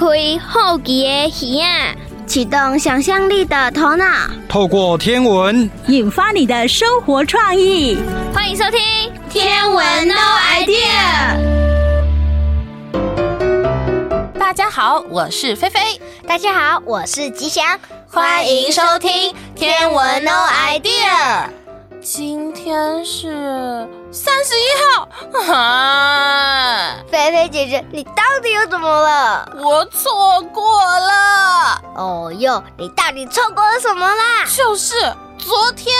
开好奇的耳启动想象力的头脑，透过天文引发你的生活创意。欢迎收听《天文 No Idea》。大家好，我是菲菲。大家好，我是吉祥。欢迎收听《天文 No Idea》。今天是三十一号啊！菲菲姐姐，你到底又怎么了？我错过了。哦哟，你到底错过了什么啦？就是昨天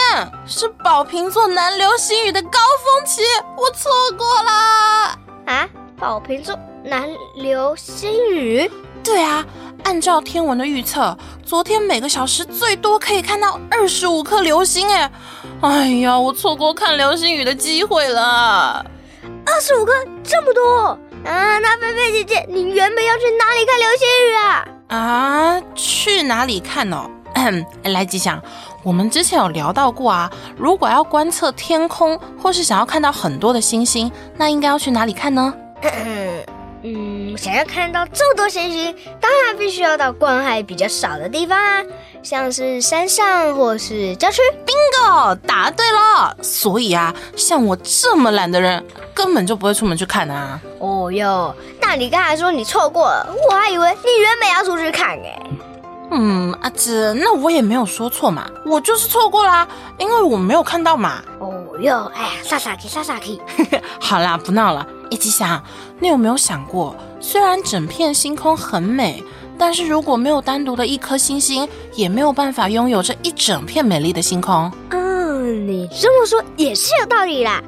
是宝瓶座南流星雨的高峰期，我错过了。啊，宝瓶座南流星雨？对啊。按照天文的预测，昨天每个小时最多可以看到二十五颗流星，哎，哎呀，我错过看流星雨的机会了。二十五颗，这么多啊！那菲菲姐姐，你原本要去哪里看流星雨啊？啊，去哪里看哦？来吉祥，我们之前有聊到过啊，如果要观测天空，或是想要看到很多的星星，那应该要去哪里看呢？嗯，想要看到这么多星星，当然必须要到光害比较少的地方啊，像是山上或是郊区。Bingo，答对了。所以啊，像我这么懒的人，根本就不会出门去看啊。哦哟，那你刚才说你错过了，我还以为你原本要出去看哎。嗯，阿芝，那我也没有说错嘛，我就是错过啦，因为我没有看到嘛。哦哟，哎呀，萨萨克，萨萨克。好啦，不闹了。一起想，你有没有想过，虽然整片星空很美，但是如果没有单独的一颗星星，也没有办法拥有这一整片美丽的星空。嗯，你这么说也是有道理啦。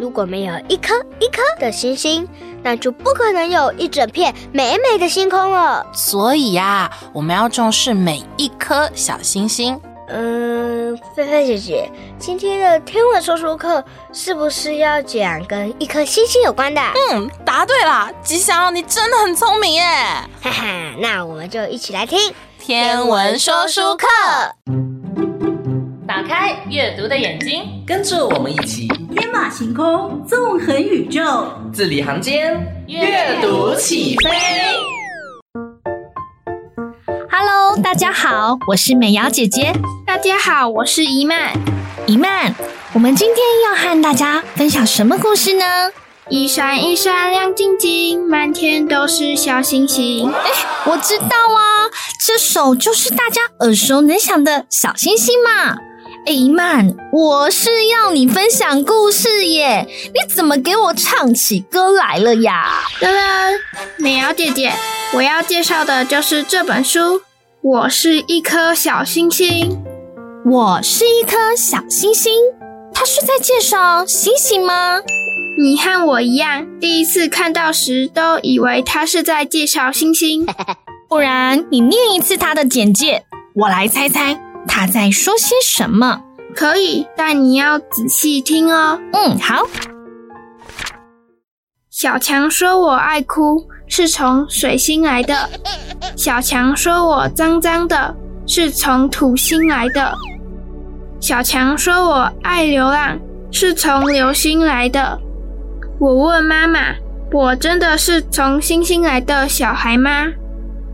如果没有一颗一颗的星星，那就不可能有一整片美美的星空了。所以呀，我们要重视每一颗小星星。嗯，菲菲姐姐，今天的天文说书课是不是要讲跟一颗星星有关的？嗯，答对了，吉祥，你真的很聪明耶！哈哈，那我们就一起来听天文说书课。打开阅读的眼睛，跟着我们一起天马行空，纵横宇宙，字里行间，阅读起飞。大家好，我是美瑶姐姐。大家好，我是怡曼。怡曼，我们今天要和大家分享什么故事呢？一闪一闪亮晶晶，满天都是小星星。哎，我知道啊，这首就是大家耳熟能详的小星星嘛。哎，怡曼，我是要你分享故事耶，你怎么给我唱起歌来了呀？噔噔，美瑶姐姐，我要介绍的就是这本书。我是一颗小星星，我是一颗小星星。他是在介绍星星吗？你和我一样，第一次看到时都以为他是在介绍星星。不然你念一次他的简介，我来猜猜他在说些什么。可以，但你要仔细听哦。嗯，好。小强说我爱哭，是从水星来的。小强说我脏脏的，是从土星来的。小强说我爱流浪，是从流星来的。我问妈妈：“我真的是从星星来的小孩吗？”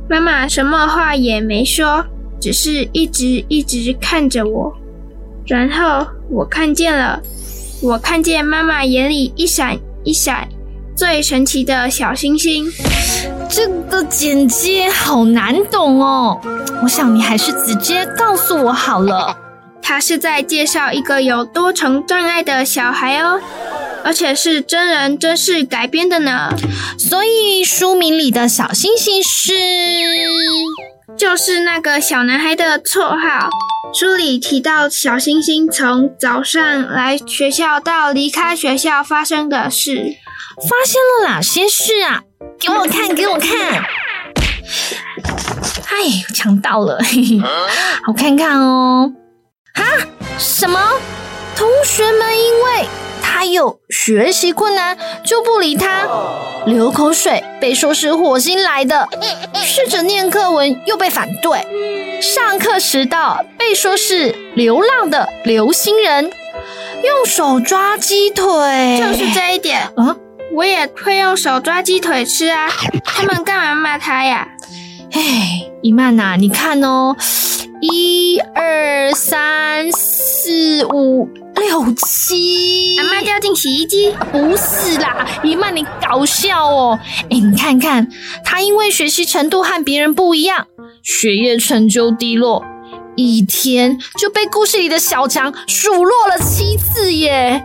妈妈什么话也没说，只是一直一直看着我。然后我看见了，我看见妈妈眼里一闪一闪最神奇的小星星。这个简介好难懂哦，我想你还是直接告诉我好了。他是在介绍一个有多重障碍的小孩哦，而且是真人真事改编的呢。所以书名里的小星星是，就是那个小男孩的绰号。书里提到小星星从早上来学校到离开学校发生的事，发现了哪些事啊？给我看，给我看！哎，抢到了，嘿嘿，我看看哦。哈？什么？同学们因为他有学习困难，就不理他。流口水被说是火星来的，试着念课文又被反对。上课迟到被说是流浪的流星人。用手抓鸡腿，就是这一点。嗯。我也会用手抓鸡腿吃啊！他们干嘛骂他呀？哎，伊曼呐，你看哦，一二三四五六七，阿妈掉进洗衣机？不是啦，伊曼你搞笑哦。哎，你看看，他因为学习程度和别人不一样，学业成就低落。一天就被故事里的小强数落了七次耶！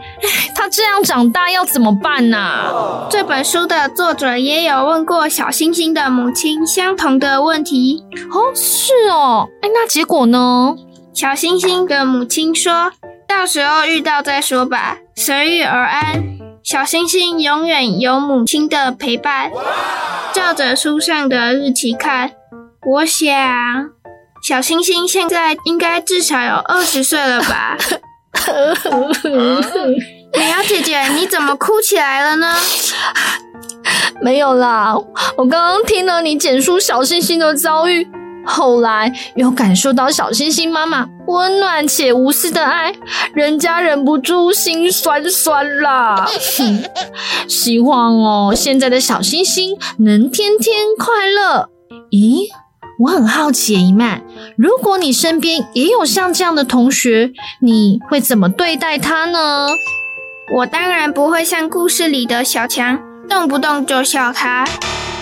他这样长大要怎么办呢？这本书的作者也有问过小星星的母亲相同的问题哦。是哦，哎，那结果呢？小星星的母亲说：“到时候遇到再说吧，随遇而安。小星星永远有母亲的陪伴。”照着书上的日期看，我想。小星星现在应该至少有二十岁了吧？美瑶姐姐，你怎么哭起来了呢？没有啦，我刚刚听了你简述小星星的遭遇，后来又感受到小星星妈妈温暖且无私的爱，人家忍不住心酸酸啦。哼，希望哦，现在的小星星能天天快乐。咦？我很好奇，一曼，如果你身边也有像这样的同学，你会怎么对待他呢？我当然不会像故事里的小强，动不动就笑他。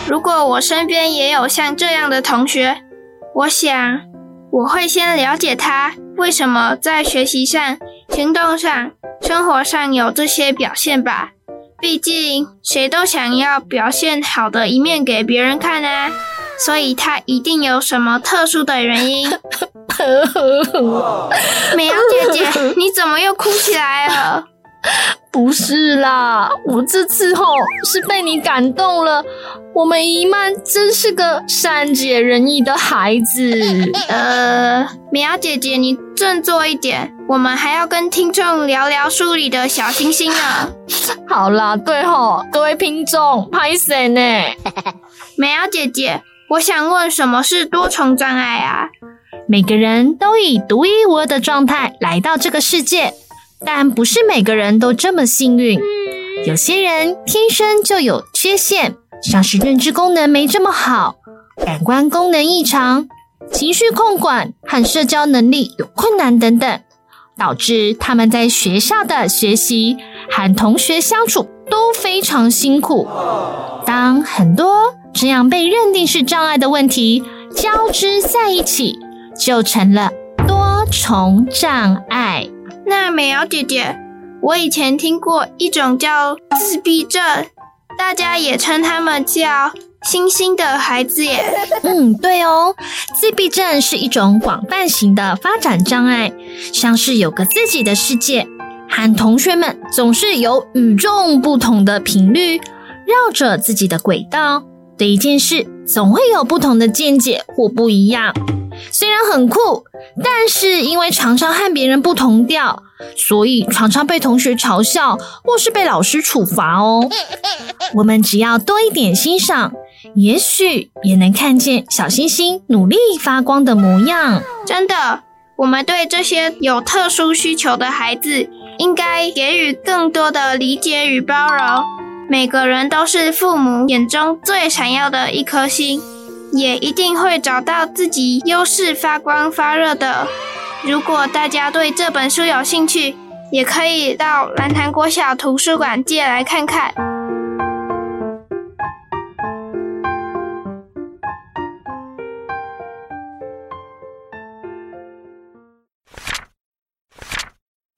如果我身边也有像这样的同学，我想我会先了解他为什么在学习上、行动上、生活上有这些表现吧。毕竟谁都想要表现好的一面给别人看啊。所以他一定有什么特殊的原因。美瑶姐姐，你怎么又哭起来了？不是啦，我这次吼是被你感动了。我们伊曼真是个善解人意的孩子。呃，美瑶姐姐，你振作一点，我们还要跟听众聊聊书里的小星星呢。好啦，对吼，各位听众，拍谁呢？美瑶姐姐。我想问，什么是多重障碍啊？每个人都以独一无二的状态来到这个世界，但不是每个人都这么幸运。有些人天生就有缺陷，像是认知功能没这么好，感官功能异常，情绪控管和社交能力有困难等等，导致他们在学校的学习和同学相处都非常辛苦。当很多这样被认定是障碍的问题交织在一起，就成了多重障碍。那美瑶姐姐，我以前听过一种叫自闭症，大家也称他们叫星星的孩子耶。嗯，对哦，自闭症是一种广泛型的发展障碍，像是有个自己的世界，和同学们总是有与众不同的频率，绕着自己的轨道。对一件事总会有不同的见解或不一样，虽然很酷，但是因为常常和别人不同调，所以常常被同学嘲笑或是被老师处罚哦。我们只要多一点欣赏，也许也能看见小星星努力发光的模样。真的，我们对这些有特殊需求的孩子，应该给予更多的理解与包容。每个人都是父母眼中最闪耀的一颗星，也一定会找到自己优势发光发热的。如果大家对这本书有兴趣，也可以到蓝潭国小图书馆借来看看。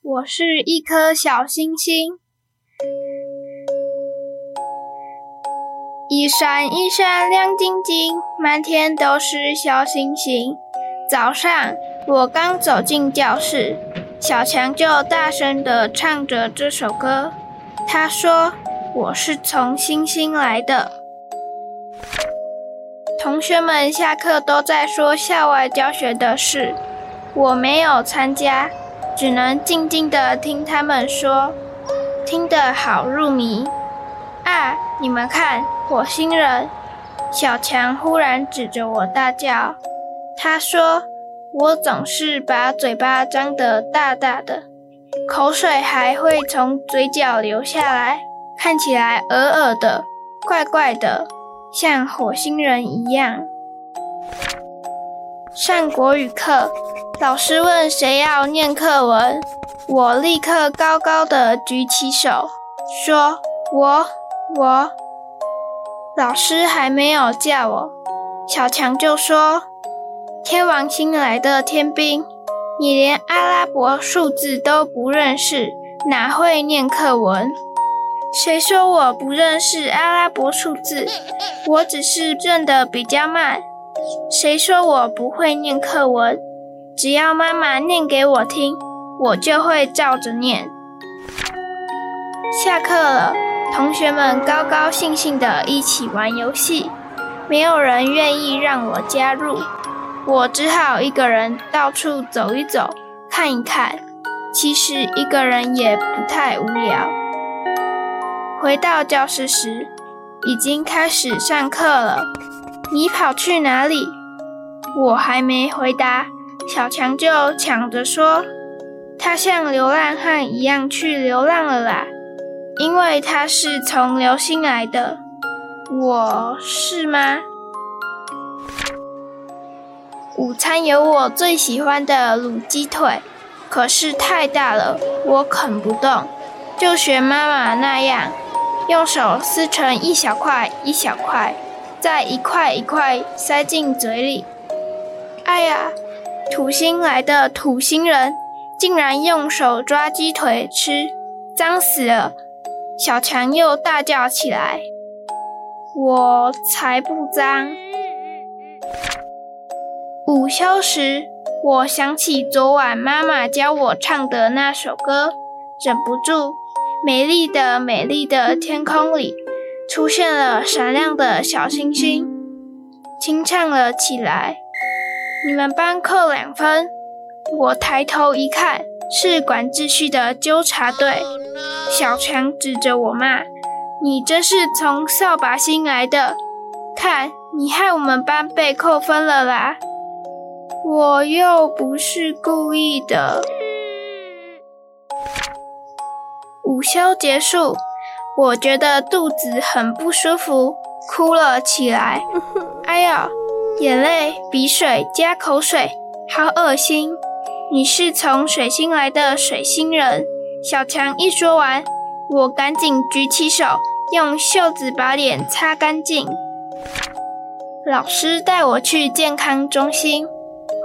我是一颗小星星。一闪一闪亮晶晶，满天都是小星星。早上我刚走进教室，小强就大声地唱着这首歌。他说：“我是从星星来的。”同学们下课都在说校外教学的事，我没有参加，只能静静地听他们说，听得好入迷。啊！你们看，火星人！小强忽然指着我大叫。他说：“我总是把嘴巴张得大大的，口水还会从嘴角流下来，看起来恶恶的，怪怪的，像火星人一样。”上国语课，老师问谁要念课文，我立刻高高的举起手，说：“我，我。”老师还没有叫我，小强就说：“天王星来的天兵，你连阿拉伯数字都不认识，哪会念课文？”谁说我不认识阿拉伯数字？我只是认得比较慢。谁说我不会念课文？只要妈妈念给我听，我就会照着念。下课了，同学们高高兴兴地一起玩游戏，没有人愿意让我加入，我只好一个人到处走一走，看一看。其实一个人也不太无聊。回到教室时，已经开始上课了。你跑去哪里？我还没回答，小强就抢着说：“他像流浪汉一样去流浪了啦，因为他是从流星来的。我是吗？”午餐有我最喜欢的卤鸡腿，可是太大了，我啃不动，就学妈妈那样，用手撕成一小块一小块。再一块一块塞进嘴里。哎呀，土星来的土星人竟然用手抓鸡腿吃，脏死了！小强又大叫起来。我才不脏。午休时，我想起昨晚妈妈教我唱的那首歌，忍不住，美丽的美丽的天空里。出现了闪亮的小星星，轻唱了起来。你们班扣两分。我抬头一看，是管秩序的纠察队。小强指着我骂：“你真是从扫把星来的！看，你害我们班被扣分了啦！”我又不是故意的。午休结束。我觉得肚子很不舒服，哭了起来。哎呀，眼泪、鼻水加口水，好恶心！你是从水星来的水星人。小强一说完，我赶紧举起手，用袖子把脸擦干净。老师带我去健康中心，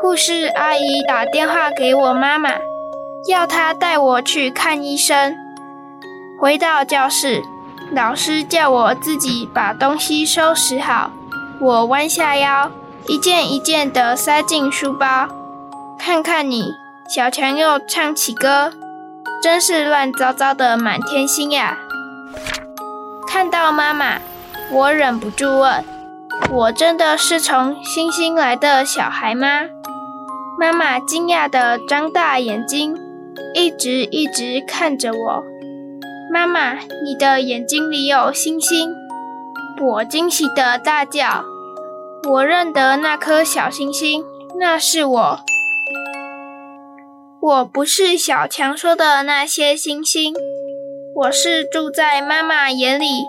护士阿姨打电话给我妈妈，要她带我去看医生。回到教室，老师叫我自己把东西收拾好。我弯下腰，一件一件地塞进书包。看看你，小强又唱起歌，真是乱糟糟的满天星呀！看到妈妈，我忍不住问：“我真的是从星星来的小孩吗？”妈妈惊讶地张大眼睛，一直一直看着我。妈妈，你的眼睛里有星星！我惊喜地大叫。我认得那颗小星星，那是我。我不是小强说的那些星星，我是住在妈妈眼里，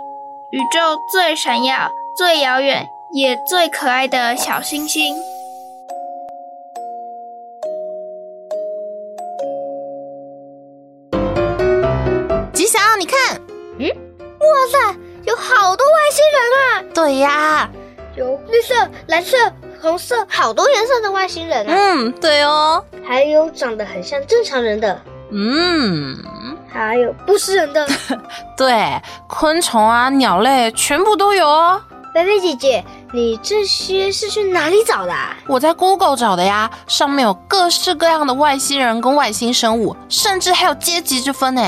宇宙最闪耀、最遥远，也最可爱的小星星。吉祥，你看，嗯哇塞，有好多外星人啊！对呀，有绿色、蓝色、红色，好多颜色的外星人啊！嗯，对哦，还有长得很像正常人的，嗯，还有不是人的，对，昆虫啊、鸟类全部都有哦。菲菲姐姐，你这些是去哪里找的啊？我在 Google 找的呀，上面有各式各样的外星人跟外星生物，甚至还有阶级之分呢。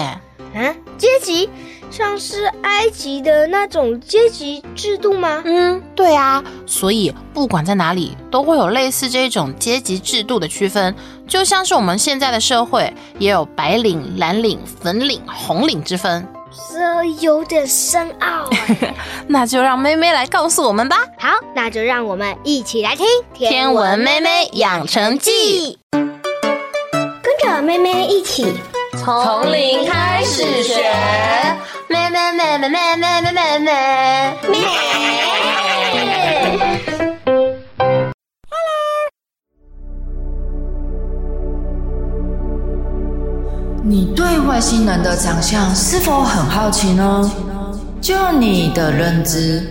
嗯，阶级？像是埃及的那种阶级制度吗？嗯，对啊，所以不管在哪里，都会有类似这种阶级制度的区分，就像是我们现在的社会也有白领、蓝领、粉领、红领之分。这有点深奥，那就让妹妹来告诉我们吧。好，那就让我们一起来听《天文妹妹养成记》，跟着妹妹一起。从零开始学。咩咩咩咩咩咩咩咩咩。你对外星人的长相是否很好奇呢？就你的认知，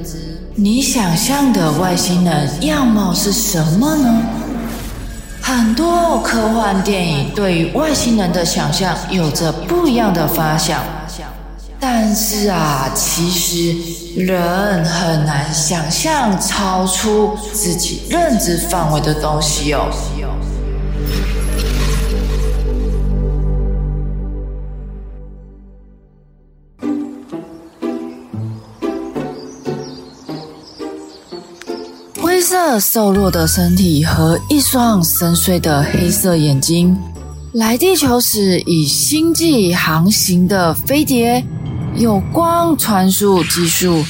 你想象的外星人样貌是什么呢？很多科幻电影对于外星人的想象有着不一样的发想，但是啊，其实人很难想象超出自己认知范围的东西哦。灰色瘦弱的身体和一双深邃的黑色眼睛，来地球时以星际航行的飞碟，有光传输技术、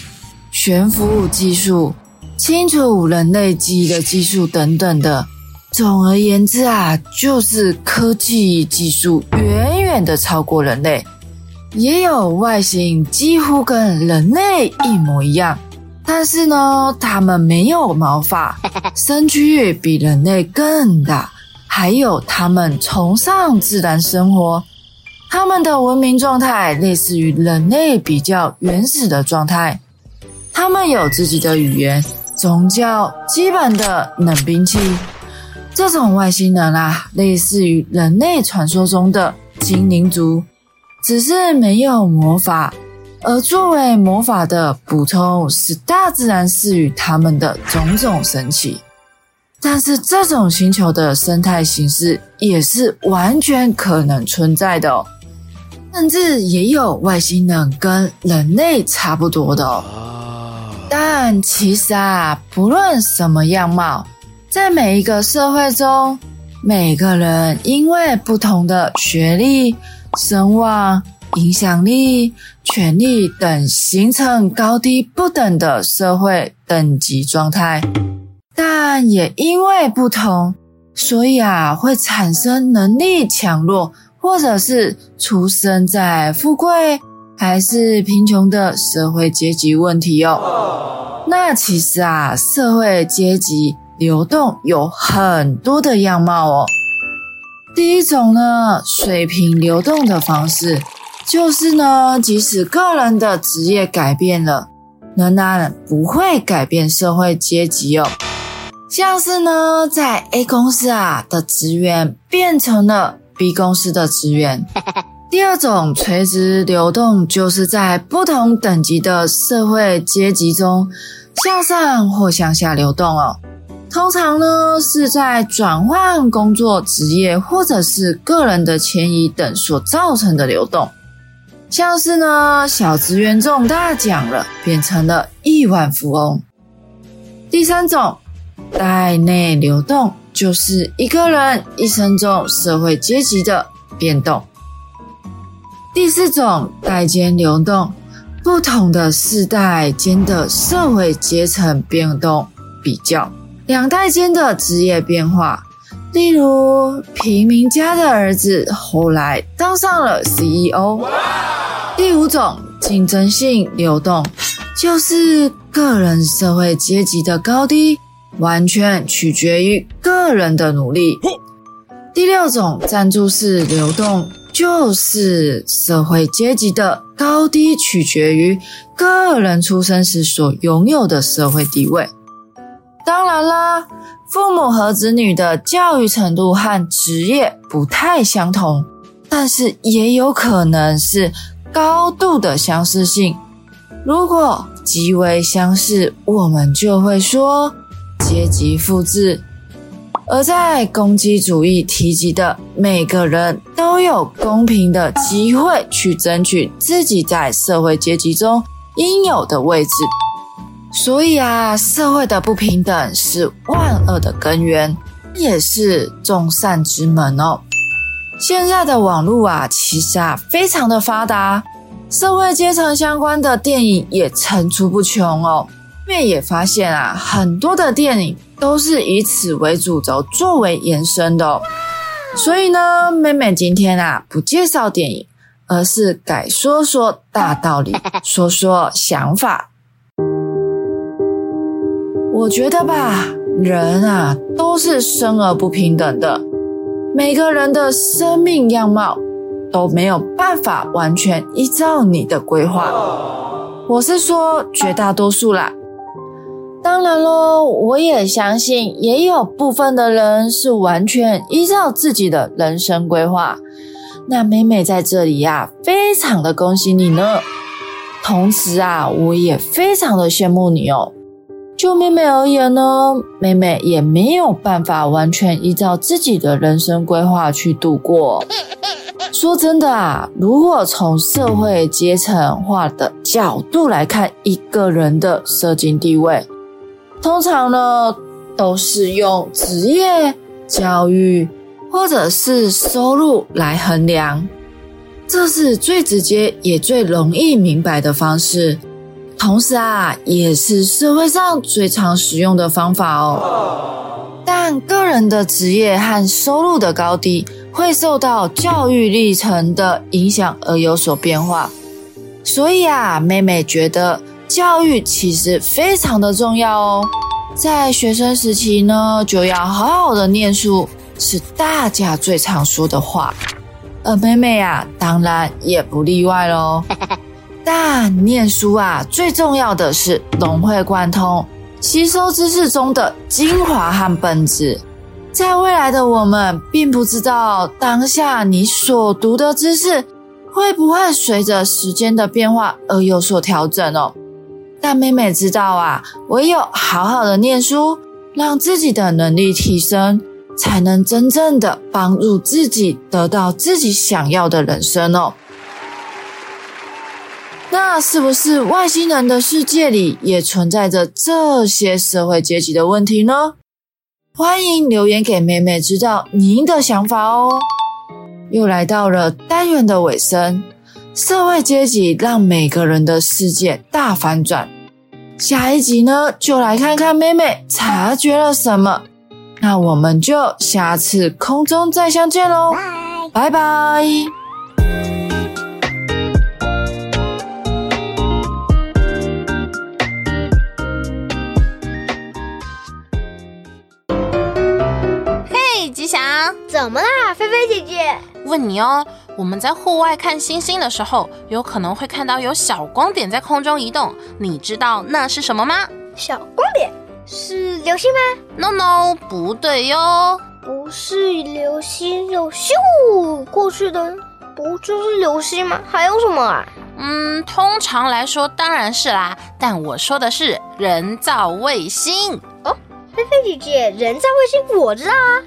悬浮技术、清除人类记忆的技术等等的。总而言之啊，就是科技技术远远的超过人类，也有外形几乎跟人类一模一样。但是呢，他们没有毛发，身躯比人类更大，还有他们崇尚自然生活，他们的文明状态类似于人类比较原始的状态，他们有自己的语言、宗教、基本的冷兵器。这种外星人啊，类似于人类传说中的精灵族，只是没有魔法。而作为魔法的补充，是大自然赐予他们的种种神奇。但是，这种星球的生态形式也是完全可能存在的哦，甚至也有外星人跟人类差不多的哦。但其实啊，不论什么样貌，在每一个社会中，每个人因为不同的学历、声望、影响力、权力等，形成高低不等的社会等级状态，但也因为不同，所以啊，会产生能力强弱，或者是出生在富贵还是贫穷的社会阶级问题哦。那其实啊，社会阶级流动有很多的样貌哦。第一种呢，水平流动的方式。就是呢，即使个人的职业改变了，仍然不会改变社会阶级哦。像是呢，在 A 公司啊的职员变成了 B 公司的职员。第二种垂直流动，就是在不同等级的社会阶级中向上或向下流动哦。通常呢，是在转换工作职业或者是个人的迁移等所造成的流动。像是呢，小职员中大奖了，变成了亿万富翁。第三种，代内流动，就是一个人一生中社会阶级的变动。第四种，代间流动，不同的世代间的社会阶层变动比较，两代间的职业变化。例如，平民家的儿子后来当上了 CEO。第五种竞争性流动，就是个人社会阶级的高低完全取决于个人的努力。第六种赞助式流动，就是社会阶级的高低取决于个人出生时所拥有的社会地位。当然啦，父母和子女的教育程度和职业不太相同，但是也有可能是。高度的相似性，如果极为相似，我们就会说阶级复制。而在攻击主义提及的每个人都有公平的机会去争取自己在社会阶级中应有的位置。所以啊，社会的不平等是万恶的根源，也是众善之门哦。现在的网络啊，其实啊非常的发达，社会阶层相关的电影也层出不穷哦。妹妹也发现啊，很多的电影都是以此为主轴作为延伸的哦。所以呢，妹妹今天啊不介绍电影，而是改说说大道理，说说想法。我觉得吧，人啊都是生而不平等的。每个人的生命样貌都没有办法完全依照你的规划。我是说绝大多数啦。当然喽，我也相信也有部分的人是完全依照自己的人生规划。那美美在这里呀，非常的恭喜你呢。同时啊，我也非常的羡慕你哦。就妹妹而言呢，妹妹也没有办法完全依照自己的人生规划去度过。说真的啊，如果从社会阶层化的角度来看一个人的社经地位，通常呢都是用职业、教育或者是收入来衡量，这是最直接也最容易明白的方式。同时啊，也是社会上最常使用的方法哦。但个人的职业和收入的高低会受到教育历程的影响而有所变化，所以啊，妹妹觉得教育其实非常的重要哦。在学生时期呢，就要好好的念书，是大家最常说的话。而妹妹啊，当然也不例外喽。但念书啊，最重要的是融会贯通，吸收知识中的精华和本质。在未来的我们，并不知道当下你所读的知识会不会随着时间的变化而有所调整哦。但美美知道啊，唯有好好的念书，让自己的能力提升，才能真正的帮助自己得到自己想要的人生哦。那是不是外星人的世界里也存在着这些社会阶级的问题呢？欢迎留言给妹妹知道您的想法哦。又来到了单元的尾声，社会阶级让每个人的世界大反转。下一集呢，就来看看妹妹察觉了什么。那我们就下次空中再相见喽，拜拜。怎么啦，菲菲姐姐？问你哦，我们在户外看星星的时候，有可能会看到有小光点在空中移动，你知道那是什么吗？小光点是流星吗？No No，不对哟，不是流星，有咻过去的，不就是流星吗？还有什么啊？嗯，通常来说当然是啦，但我说的是人造卫星哦。菲菲姐姐，人造卫星我知道啊。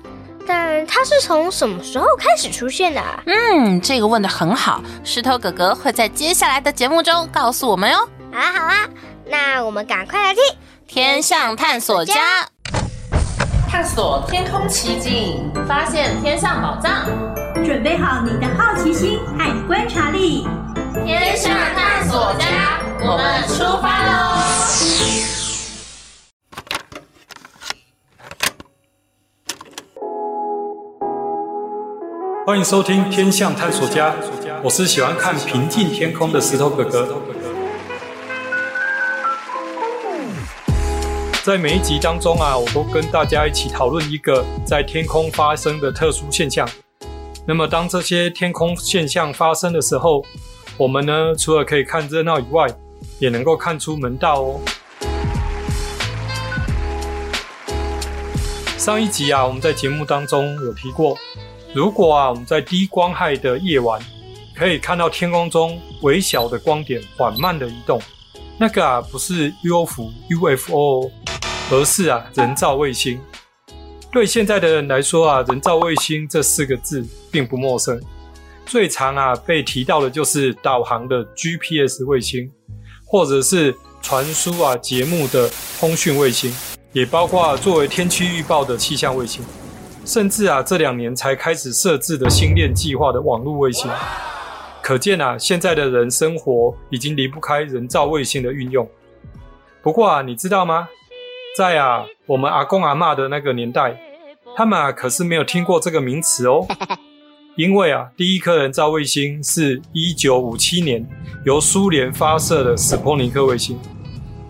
但它是从什么时候开始出现的啊？嗯，这个问的很好，石头哥哥会在接下来的节目中告诉我们哟。好啊，好啊，那我们赶快来听《天象探索家》，探索天空奇景，发现天上宝藏，准备好你的好奇心和观察力，《天象探索家》，我们出发喽！欢迎收听《天象探索家》，我是喜欢看平静天空的石头哥哥。在每一集当中啊，我都跟大家一起讨论一个在天空发生的特殊现象。那么，当这些天空现象发生的时候，我们呢，除了可以看热闹以外，也能够看出门道哦。上一集啊，我们在节目当中有提过。如果啊，我们在低光害的夜晚，可以看到天空中微小的光点缓慢的移动，那个啊不是 UFO UFO，而是啊人造卫星。对现在的人来说啊，人造卫星这四个字并不陌生，最常啊被提到的就是导航的 GPS 卫星，或者是传输啊节目的通讯卫星，也包括作为天气预报的气象卫星。甚至啊，这两年才开始设置的星链计划的网络卫星，可见啊，现在的人生活已经离不开人造卫星的运用。不过啊，你知道吗？在啊，我们阿公阿嬷的那个年代，他们啊可是没有听过这个名词哦。因为啊，第一颗人造卫星是一九五七年由苏联发射的史波尼克卫星，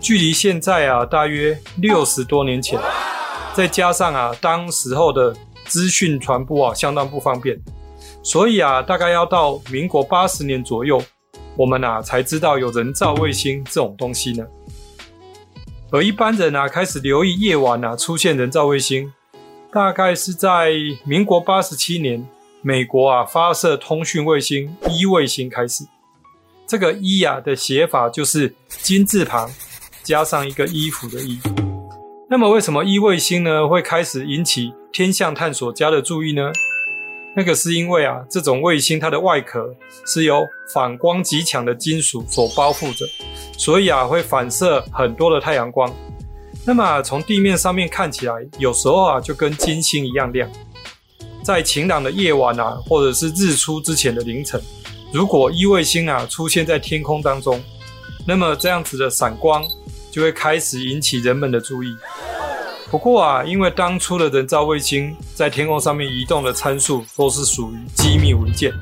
距离现在啊大约六十多年前，再加上啊当时候的资讯传播啊，相当不方便，所以啊，大概要到民国八十年左右，我们啊才知道有人造卫星这种东西呢。而一般人啊开始留意夜晚啊出现人造卫星，大概是在民国八十七年，美国啊发射通讯卫星一卫星开始。这个一啊的写法就是金字旁加上一个衣服的衣。那么为什么一卫星呢会开始引起天象探索家的注意呢？那个是因为啊，这种卫星它的外壳是由反光极强的金属所包覆着，所以啊会反射很多的太阳光。那么从地面上面看起来，有时候啊就跟金星一样亮。在晴朗的夜晚啊，或者是日出之前的凌晨。如果一卫星啊出现在天空当中，那么这样子的闪光就会开始引起人们的注意。不过啊，因为当初的人造卫星在天空上面移动的参数都是属于机密文件，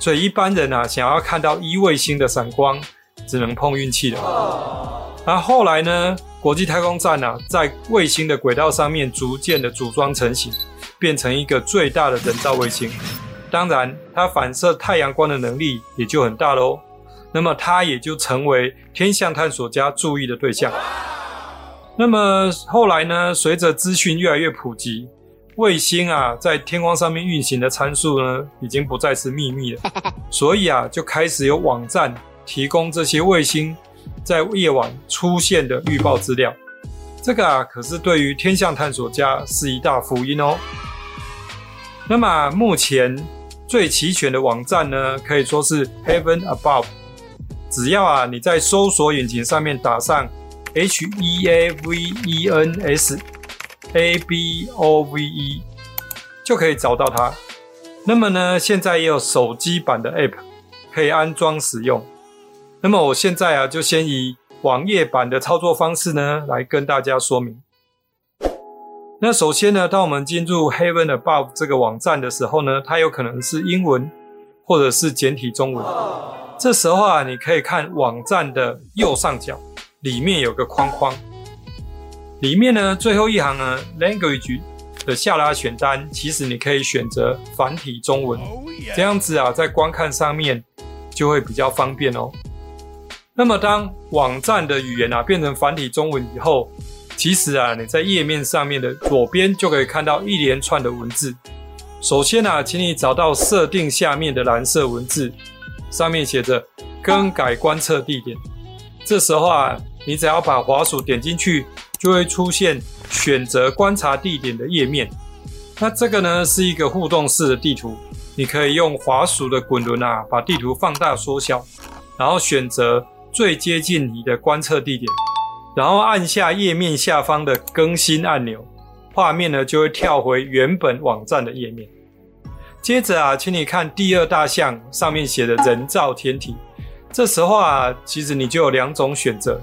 所以一般人啊想要看到一卫星的闪光，只能碰运气了。那后来呢，国际太空站啊在卫星的轨道上面逐渐的组装成型，变成一个最大的人造卫星。当然，它反射太阳光的能力也就很大喽。那么，它也就成为天象探索家注意的对象。那么后来呢？随着资讯越来越普及，卫星啊在天空上面运行的参数呢，已经不再是秘密了。所以啊，就开始有网站提供这些卫星在夜晚出现的预报资料。这个啊，可是对于天象探索家是一大福音哦。那么目前。最齐全的网站呢，可以说是 Heaven Above。只要啊，你在搜索引擎上面打上 H E A V E N S A B O V E，就可以找到它。那么呢，现在也有手机版的 App 可以安装使用。那么我现在啊，就先以网页版的操作方式呢，来跟大家说明。那首先呢，当我们进入 Heaven Above 这个网站的时候呢，它有可能是英文或者是简体中文。这时候啊，你可以看网站的右上角，里面有个框框，里面呢最后一行呢 Language 的下拉选单，其实你可以选择繁体中文，这样子啊，在观看上面就会比较方便哦。那么当网站的语言啊变成繁体中文以后，其实啊，你在页面上面的左边就可以看到一连串的文字。首先啊，请你找到设定下面的蓝色文字，上面写着“更改观测地点”。这时候啊，你只要把滑鼠点进去，就会出现选择观察地点的页面。那这个呢，是一个互动式的地图，你可以用滑鼠的滚轮啊，把地图放大缩小，然后选择最接近你的观测地点。然后按下页面下方的更新按钮，画面呢就会跳回原本网站的页面。接着啊，请你看第二大项上面写的人造天体。这时候啊，其实你就有两种选择。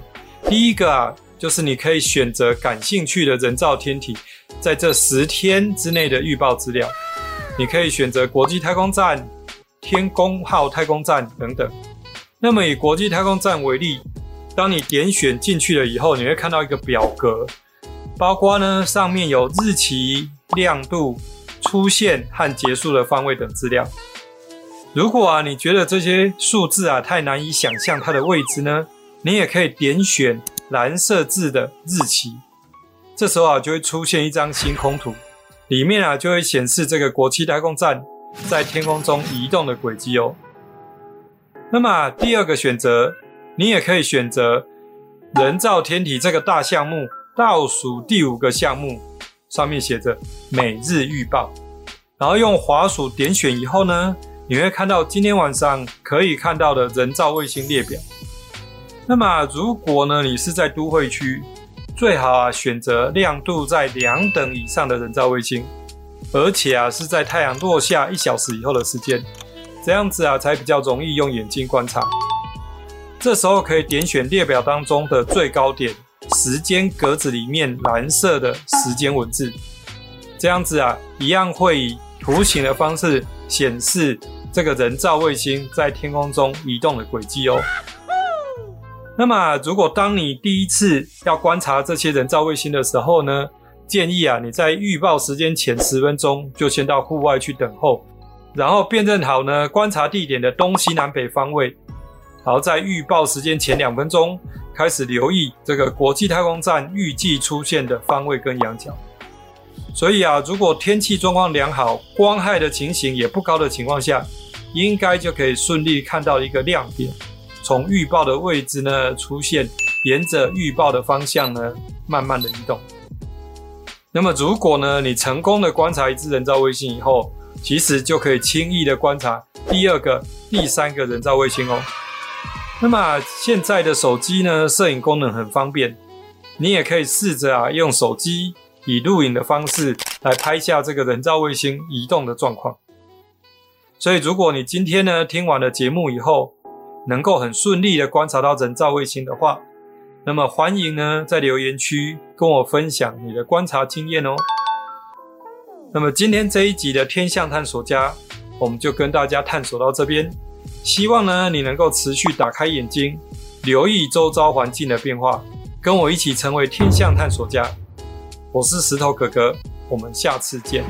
第一个啊，就是你可以选择感兴趣的人造天体，在这十天之内的预报资料。你可以选择国际太空站、天宫号太空站等等。那么以国际太空站为例。当你点选进去了以后，你会看到一个表格，包括呢上面有日期、亮度、出现和结束的方位等资料。如果啊你觉得这些数字啊太难以想象它的位置呢，你也可以点选蓝色字的日期，这时候啊就会出现一张星空图，里面啊就会显示这个国际太空站在天空中移动的轨迹哦。那么第二个选择。你也可以选择人造天体这个大项目倒数第五个项目，上面写着每日预报，然后用滑鼠点选以后呢，你会看到今天晚上可以看到的人造卫星列表。那么如果呢你是在都会区，最好啊选择亮度在两等以上的人造卫星，而且啊是在太阳落下一小时以后的时间，这样子啊才比较容易用眼睛观察。这时候可以点选列表当中的最高点时间格子里面蓝色的时间文字，这样子啊，一样会以图形的方式显示这个人造卫星在天空中移动的轨迹哦。那么，如果当你第一次要观察这些人造卫星的时候呢，建议啊，你在预报时间前十分钟就先到户外去等候，然后辨认好呢观察地点的东西南北方位，然后在预报时间前两分钟开始留意这个国际太空站预计出现的方位跟仰角。所以啊，如果天气状况良好，光害的情形也不高的情况下，应该就可以顺利看到一个亮点，从预报的位置呢出现，沿着预报的方向呢慢慢的移动。那么如果呢你成功的观察一只人造卫星以后，其实就可以轻易的观察第二个、第三个人造卫星哦。那么现在的手机呢，摄影功能很方便，你也可以试着啊，用手机以录影的方式来拍下这个人造卫星移动的状况。所以，如果你今天呢听完了节目以后，能够很顺利的观察到人造卫星的话，那么欢迎呢在留言区跟我分享你的观察经验哦。那么今天这一集的天象探索家，我们就跟大家探索到这边。希望呢你能够持续打开眼睛，留意周遭环境的变化，跟我一起成为天象探索家。我是石头哥哥，我们下次见。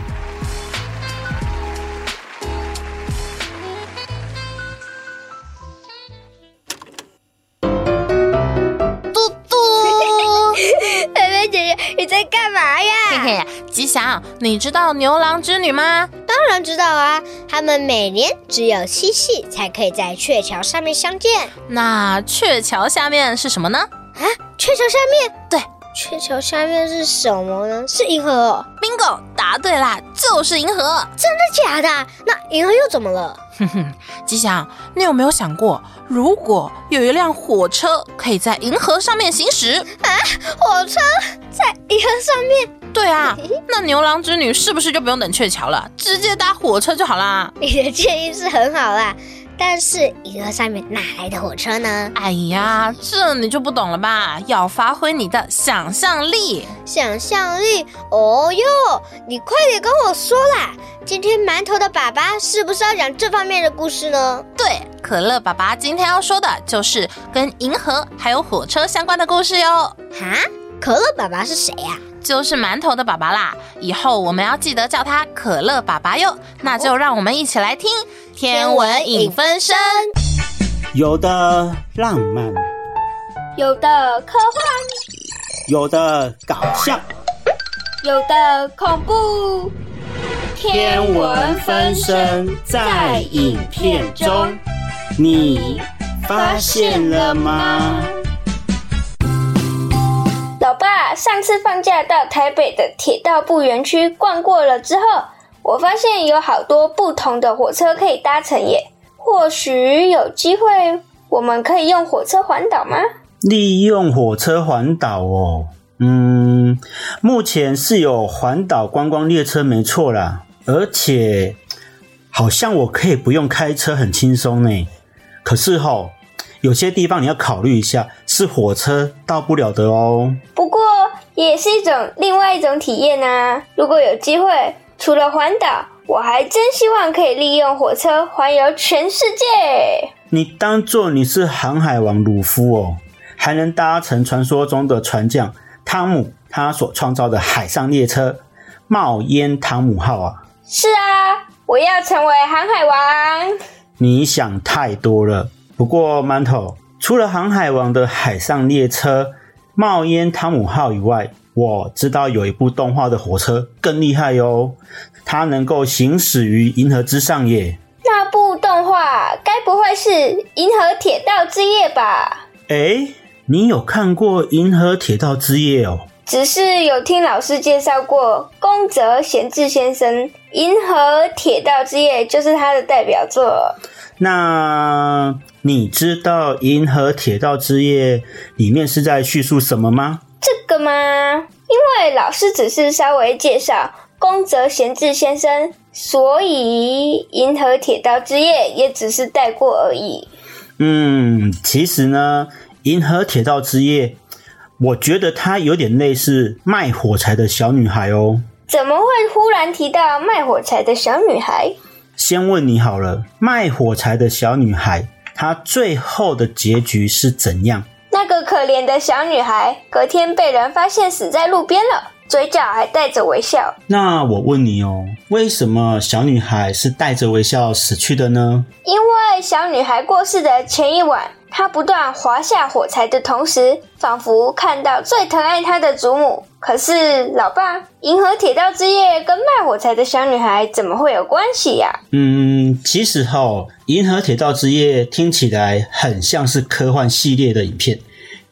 你知道牛郎织女吗？当然知道啊，他们每年只有七夕才可以在鹊桥上面相见。那鹊桥下面是什么呢？啊，鹊桥下面？对，鹊桥下面是什么呢？是银河哦。Bingo，答对啦，就是银河。真的假的？那银河又怎么了？哼哼，吉祥，你有没有想过，如果有一辆火车可以在银河上面行驶？啊，火车在银河上面？对啊，那牛郎织女是不是就不用等鹊桥了，直接搭火车就好啦？你的建议是很好啦，但是银河上面哪来的火车呢？哎呀，这你就不懂了吧？要发挥你的想象力。想象力？哦哟，你快点跟我说啦！今天馒头的爸爸是不是要讲这方面的故事呢？对，可乐爸爸今天要说的就是跟银河还有火车相关的故事哟。哈？可乐爸爸是谁呀？就是馒头的爸爸啦。以后我们要记得叫他可乐爸爸哟。那就让我们一起来听《天文影分身》。有的浪漫，有的科幻，有的搞笑，有的恐怖。天文分身在影片中，你发现了吗？上次放假到台北的铁道部园区逛过了之后，我发现有好多不同的火车可以搭乘耶。或许有机会，我们可以用火车环岛吗？利用火车环岛哦，嗯，目前是有环岛观光列车没错啦，而且好像我可以不用开车，很轻松呢。可是哦。有些地方你要考虑一下，是火车到不了的哦。不过也是一种另外一种体验啊！如果有机会，除了环岛，我还真希望可以利用火车环游全世界。你当做你是航海王鲁夫哦，还能搭乘传说中的船匠汤姆他所创造的海上列车冒烟汤姆号啊！是啊，我要成为航海王。你想太多了。不过，馒头除了航海王的海上列车冒烟汤姆号以外，我知道有一部动画的火车更厉害哟，它能够行驶于银河之上耶。那部动画该不会是《银河铁道之夜》吧？哎，你有看过《银河铁道之夜》哦？只是有听老师介绍过宫泽贤治先生，《银河铁道之夜》就是他的代表作。那你知道《银河铁道之夜》里面是在叙述什么吗？这个吗？因为老师只是稍微介绍宫泽贤治先生，所以《银河铁道之夜》也只是带过而已。嗯，其实呢，《银河铁道之夜》，我觉得它有点类似卖火柴的小女孩哦。怎么会忽然提到卖火柴的小女孩？先问你好了，卖火柴的小女孩，她最后的结局是怎样？那个可怜的小女孩，隔天被人发现死在路边了。嘴角还带着微笑。那我问你哦，为什么小女孩是带着微笑死去的呢？因为小女孩过世的前一晚，她不断滑下火柴的同时，仿佛看到最疼爱她的祖母。可是，老爸，银河铁道之夜跟卖火柴的小女孩怎么会有关系呀？嗯，其实哈，银河铁道之夜听起来很像是科幻系列的影片。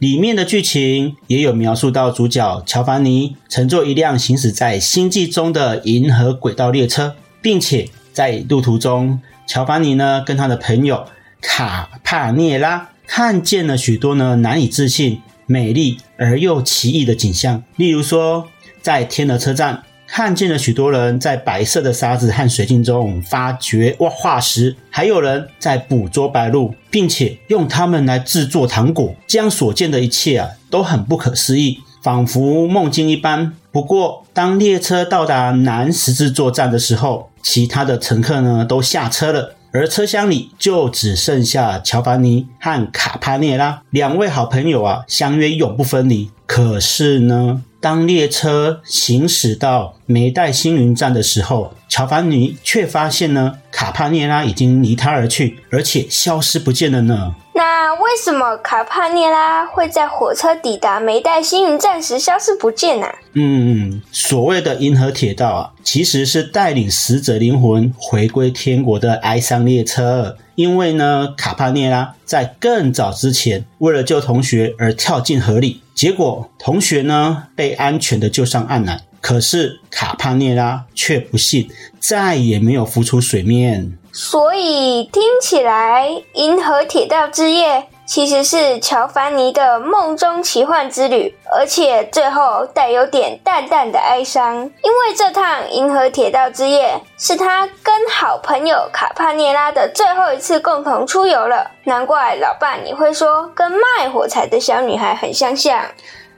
里面的剧情也有描述到主角乔凡尼乘坐一辆行驶在星际中的银河轨道列车，并且在路途中，乔凡尼呢跟他的朋友卡帕涅拉看见了许多呢难以置信、美丽而又奇异的景象。例如说，在天鹅车站。看见了许多人在白色的沙子和水晶中发掘哇化石，还有人在捕捉白鹭，并且用它们来制作糖果。这样所见的一切啊，都很不可思议，仿佛梦境一般。不过，当列车到达南十字座站的时候，其他的乘客呢都下车了，而车厢里就只剩下乔凡尼和卡帕涅拉两位好朋友啊，相约永不分离。可是呢，当列车行驶到梅代星云站的时候，乔凡尼却发现呢，卡帕涅拉已经离他而去，而且消失不见了呢。那为什么卡帕涅拉会在火车抵达梅代星云站时消失不见呢？嗯，所谓的银河铁道啊，其实是带领死者灵魂回归天国的哀伤列车。因为呢，卡帕涅拉在更早之前为了救同学而跳进河里。结果，同学呢被安全的救上岸来，可是卡帕涅拉却不幸再也没有浮出水面。所以听起来，《银河铁道之夜》其实是乔凡尼的梦中奇幻之旅，而且最后带有点淡淡的哀伤，因为这趟《银河铁道之夜》是他跟好朋友卡帕涅拉的最后一次共同出游了。难怪老爸你会说跟卖火柴的小女孩很相像。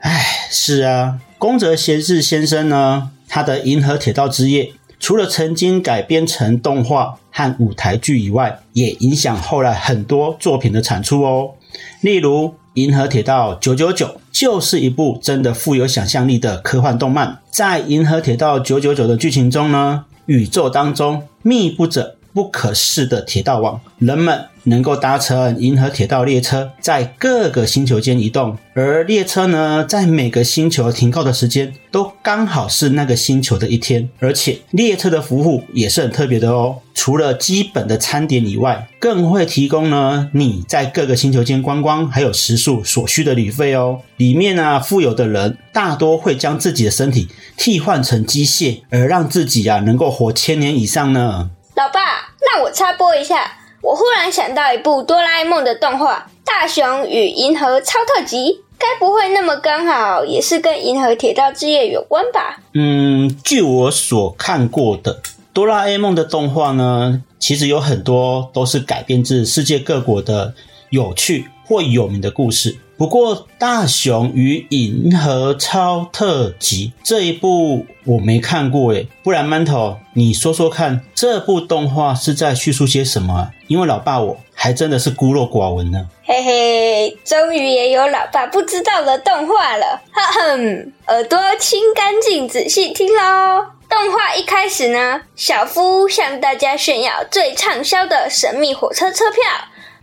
唉，是啊，宫泽贤治先生呢，他的《银河铁道之夜》除了曾经改编成动画和舞台剧以外，也影响后来很多作品的产出哦。例如，《银河铁道九九九》就是一部真的富有想象力的科幻动漫。在《银河铁道九九九》的剧情中呢，宇宙当中密布着不可视的铁道网，人们能够搭乘银河铁道列车，在各个星球间移动。而列车呢，在每个星球停靠的时间都刚好是那个星球的一天。而且列车的服务也是很特别的哦，除了基本的餐点以外，更会提供呢你在各个星球间观光还有食宿所需的旅费哦。里面呢，富有的人大多会将自己的身体替换成机械，而让自己啊能够活千年以上呢。老爸，那我插播一下，我忽然想到一部哆啦 A 梦的动画《大雄与银河超特急》，该不会那么刚好也是跟《银河铁道之夜》有关吧？嗯，据我所看过的哆啦 A 梦的动画呢，其实有很多都是改编自世界各国的有趣或有名的故事。不过，《大雄与银河超特辑》这一部我没看过诶，不然馒头，你说说看，这部动画是在叙述些什么？因为老爸我还真的是孤陋寡闻呢。嘿嘿，终于也有老爸不知道的动画了，哈哼，耳朵清干净，仔细听喽。动画一开始呢，小夫向大家炫耀最畅销的神秘火车车票，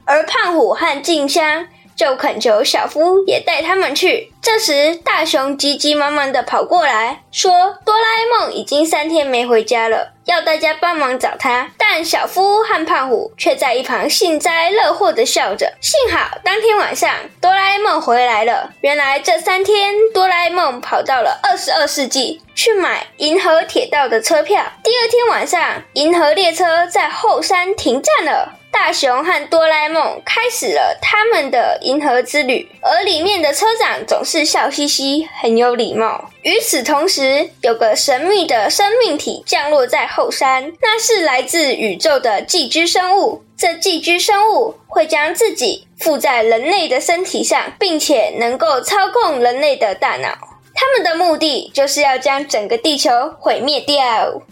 而胖虎和静香。就恳求小夫也带他们去。这时，大雄急急忙忙地跑过来，说：“哆啦 A 梦已经三天没回家了，要大家帮忙找他。”但小夫和胖虎却在一旁幸灾乐祸地笑着。幸好当天晚上，哆啦 A 梦回来了。原来这三天，哆啦 A 梦跑到了二十二世纪去买银河铁道的车票。第二天晚上，银河列车在后山停站了。大雄和哆啦 A 梦开始了他们的银河之旅，而里面的车长总是笑嘻嘻，很有礼貌。与此同时，有个神秘的生命体降落在后山，那是来自宇宙的寄居生物。这寄居生物会将自己附在人类的身体上，并且能够操控人类的大脑。他们的目的就是要将整个地球毁灭掉。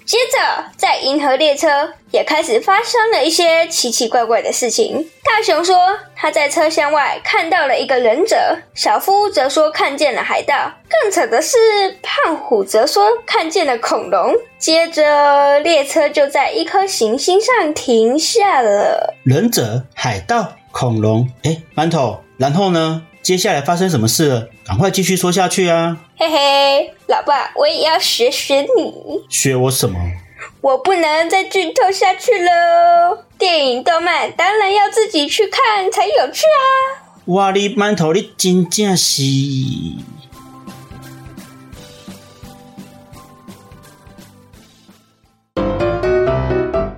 接着，在银河列车也开始发生了一些奇奇怪怪的事情。大雄说他在车厢外看到了一个忍者，小夫则说看见了海盗，更扯的是胖虎则说看见了恐龙。接着，列车就在一颗行星上停下了。忍者、海盗、恐龙，哎，馒头，然后呢？接下来发生什么事了？赶快继续说下去啊！嘿嘿，老爸，我也要学学你。学我什么？我不能再剧透下去喽。电影、动漫当然要自己去看才有趣啊！哇，你馒头，你真正是。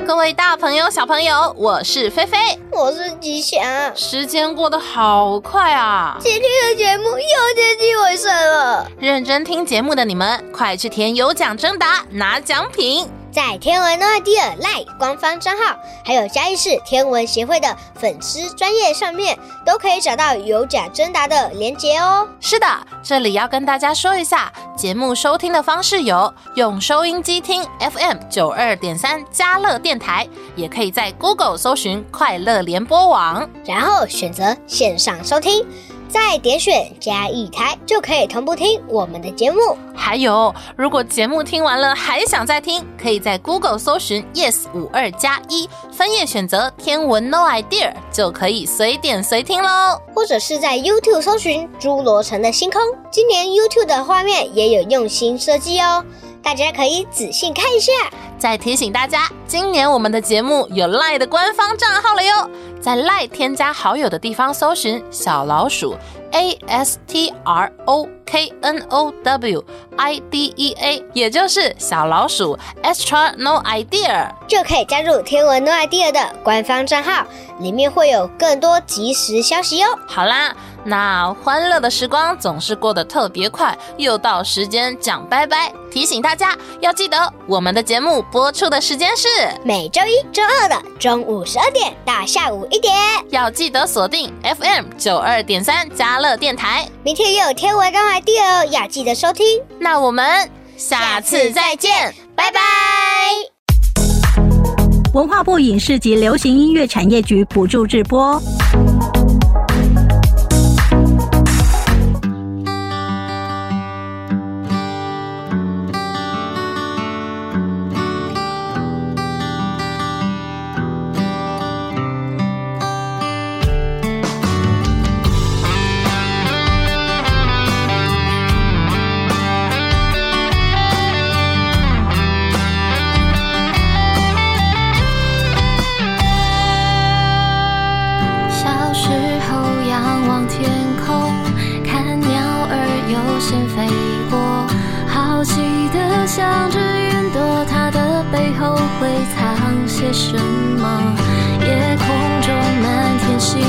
各位大朋友、小朋友，我是菲菲，我是吉祥。时间过得好快啊！今天的节目又接近尾声了。认真听节目的你们，快去填有奖征答，拿奖品。在天文 idea Line 官方账号，还有嘉义市天文协会的粉丝专页上面，都可以找到有奖征答的连结哦。是的，这里要跟大家说一下，节目收听的方式有：用收音机听 FM 九二点三嘉乐电台，也可以在 Google 搜寻快乐联播网，然后选择线上收听。再点选加一台，就可以同步听我们的节目。还有，如果节目听完了还想再听，可以在 Google 搜寻 Yes 五二加一，分页选择天文 No idea，就可以随点随听喽。或者是在 YouTube 搜寻侏罗城的星空，今年 YouTube 的画面也有用心设计哦。大家可以仔细看一下。再提醒大家，今年我们的节目有赖的官方账号了哟，在赖添加好友的地方搜寻小老鼠 A S T R O K N O W I D E A，也就是小老鼠 Extra No Idea，就可以加入天文 No Idea 的官方账号，里面会有更多即时消息哟。好啦。那欢乐的时光总是过得特别快，又到时间讲拜拜。提醒大家要记得，我们的节目播出的时间是每周一、周二的中午十二点到下午一点，要记得锁定 FM 九二点三嘉乐电台。明天又有天文 No idea 哦，要记得收听。那我们下次再见，拜拜。文化部影视及流行音乐产业局补助直播。想着云朵它的背后会藏些什么？夜空中满天星